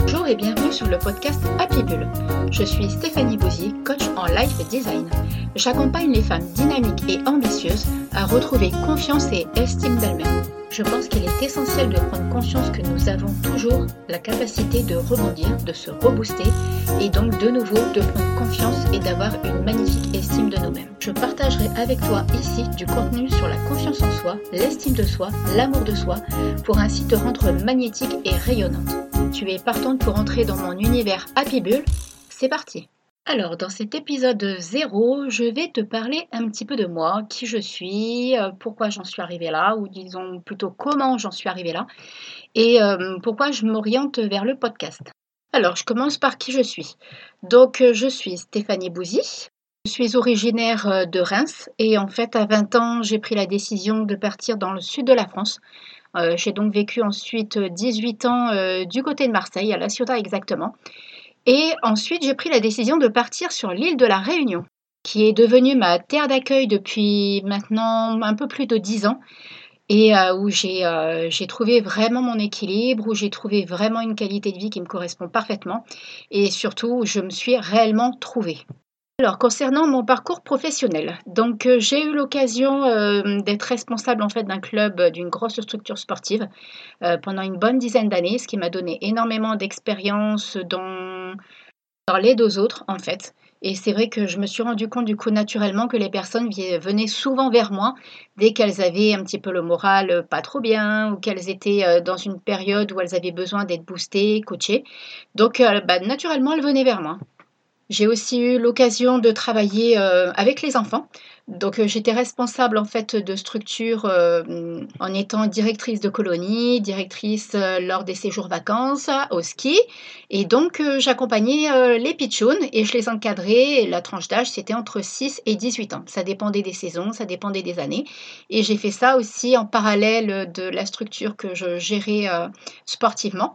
Bonjour et bienvenue sur le podcast Happy Bull. Je suis Stéphanie Bouzy, coach en life design. J'accompagne les femmes dynamiques et ambitieuses à retrouver confiance et estime d'elles-mêmes. Je pense qu'il est essentiel de prendre conscience que nous avons toujours la capacité de rebondir, de se rebooster et donc de nouveau de prendre confiance et d'avoir une magnifique estime de nous-mêmes. Je partagerai avec toi ici du contenu sur la confiance en soi, l'estime de soi, l'amour de soi pour ainsi te rendre magnétique et rayonnante. Tu es partante pour entrer dans mon univers Happy Bull C'est parti alors, dans cet épisode 0, je vais te parler un petit peu de moi, qui je suis, euh, pourquoi j'en suis arrivée là, ou disons plutôt comment j'en suis arrivée là, et euh, pourquoi je m'oriente vers le podcast. Alors, je commence par qui je suis. Donc, euh, je suis Stéphanie Bouzy. Je suis originaire de Reims et en fait, à 20 ans, j'ai pris la décision de partir dans le sud de la France. j'ai donc vécu ensuite 18 ans du côté de Marseille, à La Ciotat exactement. Et ensuite, j'ai pris la décision de partir sur l'île de la Réunion, qui est devenue ma terre d'accueil depuis maintenant un peu plus de dix ans, et euh, où euh, j'ai trouvé vraiment mon équilibre, où j'ai trouvé vraiment une qualité de vie qui me correspond parfaitement, et surtout où je me suis réellement trouvée. Alors, concernant mon parcours professionnel, donc euh, j'ai eu l'occasion euh, d'être responsable en fait d'un club euh, d'une grosse structure sportive pendant une bonne dizaine d'années, ce qui m'a donné énormément d'expérience dans l'aide aux autres en fait. Et c'est vrai que je me suis rendu compte du coup naturellement que les personnes venaient souvent vers moi dès qu'elles avaient un petit peu le moral pas trop bien ou qu'elles étaient dans une période où elles avaient besoin d'être boostées, coachées. Donc bah, naturellement elles venaient vers moi. J'ai aussi eu l'occasion de travailler euh, avec les enfants. Donc euh, j'étais responsable en fait de structure euh, en étant directrice de colonie, directrice lors des séjours vacances au ski. Et donc j'accompagnais les pitchouns et je les encadrais. la tranche d'âge c'était entre 6 et 18 ans. Ça dépendait des saisons, ça dépendait des années. Et j'ai fait ça aussi en parallèle de la structure que je gérais sportivement.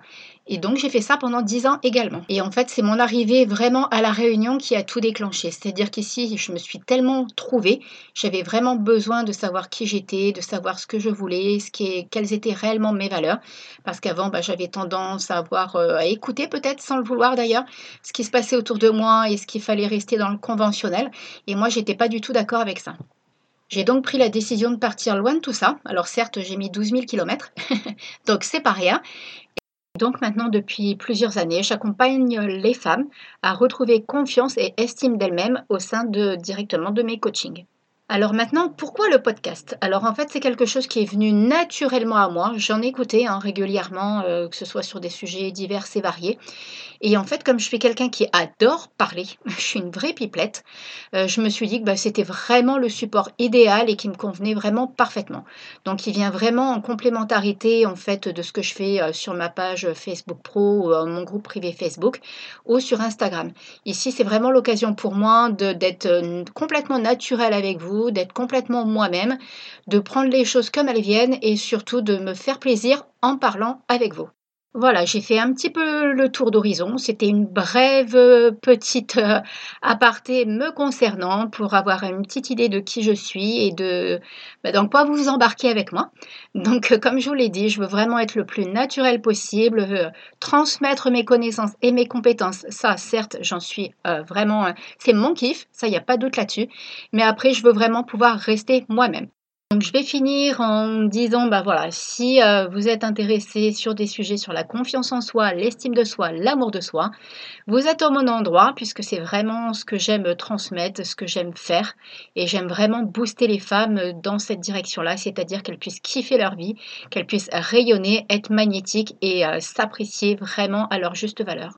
Et donc j'ai fait ça pendant dix ans également. Et en fait, c'est mon arrivée vraiment à la Réunion qui a tout déclenché. C'est-à-dire qu'ici, je me suis tellement trouvée, j'avais vraiment besoin de savoir qui j'étais, de savoir ce que je voulais, ce qui quelles étaient réellement mes valeurs. Parce qu'avant, bah, j'avais tendance euh, à écouter peut-être sans le vouloir d'ailleurs, ce qui se passait autour de moi et ce qu'il fallait rester dans le conventionnel. Et moi, j'étais pas du tout d'accord avec ça. J'ai donc pris la décision de partir loin de tout ça. Alors certes, j'ai mis 12 000 km, donc c'est pas rien. Donc maintenant, depuis plusieurs années, j'accompagne les femmes à retrouver confiance et estime d'elles-mêmes au sein de directement de mes coachings. Alors maintenant, pourquoi le podcast? Alors en fait, c'est quelque chose qui est venu naturellement à moi. J'en ai écouté hein, régulièrement, euh, que ce soit sur des sujets divers et variés. Et en fait, comme je suis quelqu'un qui adore parler, je suis une vraie pipelette, euh, je me suis dit que bah, c'était vraiment le support idéal et qui me convenait vraiment parfaitement. Donc il vient vraiment en complémentarité en fait de ce que je fais euh, sur ma page Facebook Pro ou mon groupe privé Facebook ou sur Instagram. Ici, c'est vraiment l'occasion pour moi d'être complètement naturel avec vous d'être complètement moi-même, de prendre les choses comme elles viennent et surtout de me faire plaisir en parlant avec vous. Voilà, j'ai fait un petit peu le tour d'horizon. C'était une brève euh, petite euh, aparté me concernant pour avoir une petite idée de qui je suis et de bah, dans quoi vous embarquez avec moi. Donc, euh, comme je vous l'ai dit, je veux vraiment être le plus naturel possible, transmettre mes connaissances et mes compétences. Ça, certes, j'en suis vraiment, c'est mon kiff, ça, il n'y a pas doute là-dessus. Mais après, je veux vraiment pouvoir rester moi-même. Donc je vais finir en disant, bah voilà, si euh, vous êtes intéressé sur des sujets sur la confiance en soi, l'estime de soi, l'amour de soi, vous êtes au bon endroit puisque c'est vraiment ce que j'aime transmettre, ce que j'aime faire et j'aime vraiment booster les femmes dans cette direction-là, c'est-à-dire qu'elles puissent kiffer leur vie, qu'elles puissent rayonner, être magnétiques et euh, s'apprécier vraiment à leur juste valeur.